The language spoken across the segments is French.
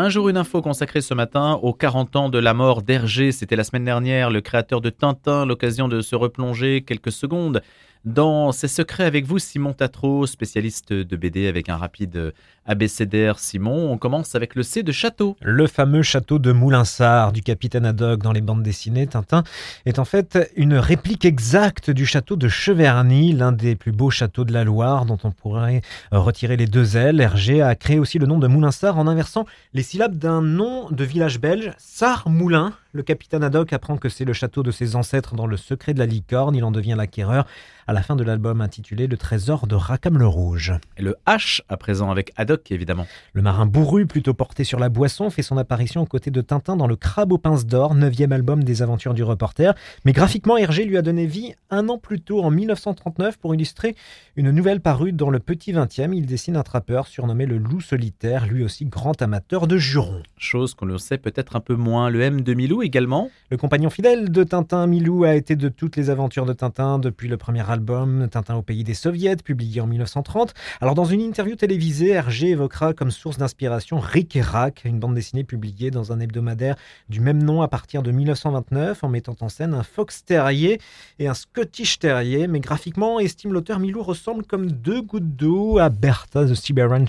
Un jour, une info consacrée ce matin aux 40 ans de la mort d'Hergé. C'était la semaine dernière, le créateur de Tintin, l'occasion de se replonger quelques secondes dans ses secrets avec vous, Simon Tatro, spécialiste de BD avec un rapide abécédaire. Simon, on commence avec le C de château. Le fameux château de Moulinsart du capitaine Haddock dans les bandes dessinées. Tintin est en fait une réplique exacte du château de Cheverny, l'un des plus beaux châteaux de la Loire dont on pourrait retirer les deux ailes. Hergé a créé aussi le nom de Moulinsart en inversant les syllabes d'un nom de village belge, Sart-Moulin. Le capitaine Haddock apprend que c'est le château de ses ancêtres dans le secret de la licorne. Il en devient l'acquéreur à la fin de l'album intitulé Le trésor de Rackham le Rouge. Et le H à présent avec Haddock évidemment. Le marin bourru, plutôt porté sur la boisson, fait son apparition aux côtés de Tintin dans Le Crabe aux pinces d'or, neuvième album des aventures du reporter. Mais graphiquement, Hergé lui a donné vie un an plus tôt, en 1939, pour illustrer une nouvelle parue dans le Petit 20e. Il dessine un trappeur surnommé le Loup solitaire, lui aussi grand amateur de jurons. Chose qu'on le sait peut-être un peu moins. Le M de Milou également. Le compagnon fidèle de Tintin, Milou, a été de toutes les aventures de Tintin depuis le premier album Tintin au pays des soviets, publié en 1930. Alors dans une interview télévisée, Hergé évoquera comme source d'inspiration Rick et Rack, une bande dessinée publiée dans un hebdomadaire du même nom à partir de 1929 en mettant en scène un fox terrier et un Scottish terrier, mais graphiquement, estime l'auteur Milou ressemble comme deux gouttes d'eau à Bertha the Siberian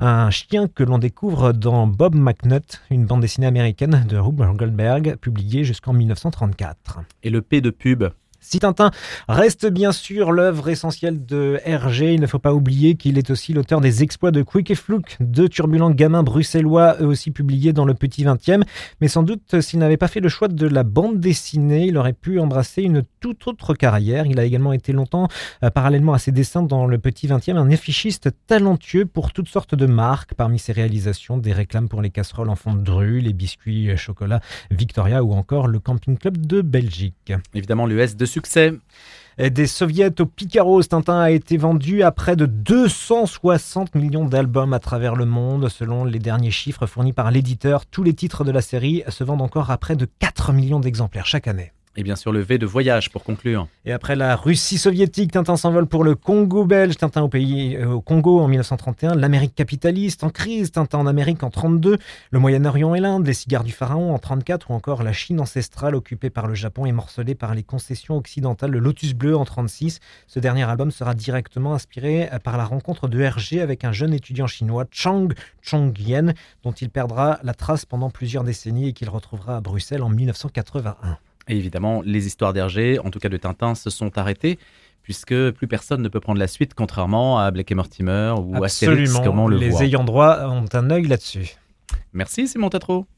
un chien que l'on découvre dans Bob McNutt, une bande dessinée américaine de Rube Goldberg, publiée jusqu'en 1934. Et le P de pub? Si Tintin reste bien sûr l'œuvre essentielle de Hergé, il ne faut pas oublier qu'il est aussi l'auteur des exploits de Quick et Fluke, deux turbulents gamins bruxellois, eux aussi publiés dans le Petit 20e. Mais sans doute, s'il n'avait pas fait le choix de la bande dessinée, il aurait pu embrasser une toute autre carrière. Il a également été longtemps, euh, parallèlement à ses dessins dans le Petit 20e, un affichiste talentueux pour toutes sortes de marques. Parmi ses réalisations, des réclames pour les casseroles en fond de drue, les biscuits chocolat Victoria ou encore le Camping Club de Belgique. Évidemment, l'US de Des soviets au Picaros, Tintin a été vendu à près de 260 millions d'albums à travers le monde. Selon les derniers chiffres fournis par l'éditeur, tous les titres de la série se vendent encore à près de 4 millions d'exemplaires chaque année. Et bien sûr le V de voyage pour conclure. Et après la Russie soviétique, Tintin s'envole pour le Congo belge, Tintin au pays euh, au Congo en 1931, l'Amérique capitaliste en crise, Tintin en Amérique en 32, le Moyen-Orient et l'Inde, les cigares du pharaon en 34 ou encore la Chine ancestrale occupée par le Japon et morcelée par les concessions occidentales, le Lotus bleu en 36. Ce dernier album sera directement inspiré euh, par la rencontre de Hergé avec un jeune étudiant chinois, Chang Chongyen, dont il perdra la trace pendant plusieurs décennies et qu'il retrouvera à Bruxelles en 1981. Et évidemment, les histoires d'Hergé, en tout cas de Tintin, se sont arrêtées puisque plus personne ne peut prendre la suite, contrairement à Blake et Mortimer ou Absolument. à Astérix, comme on le les voit. ayants droit ont un œil là-dessus. Merci Simon Tatro.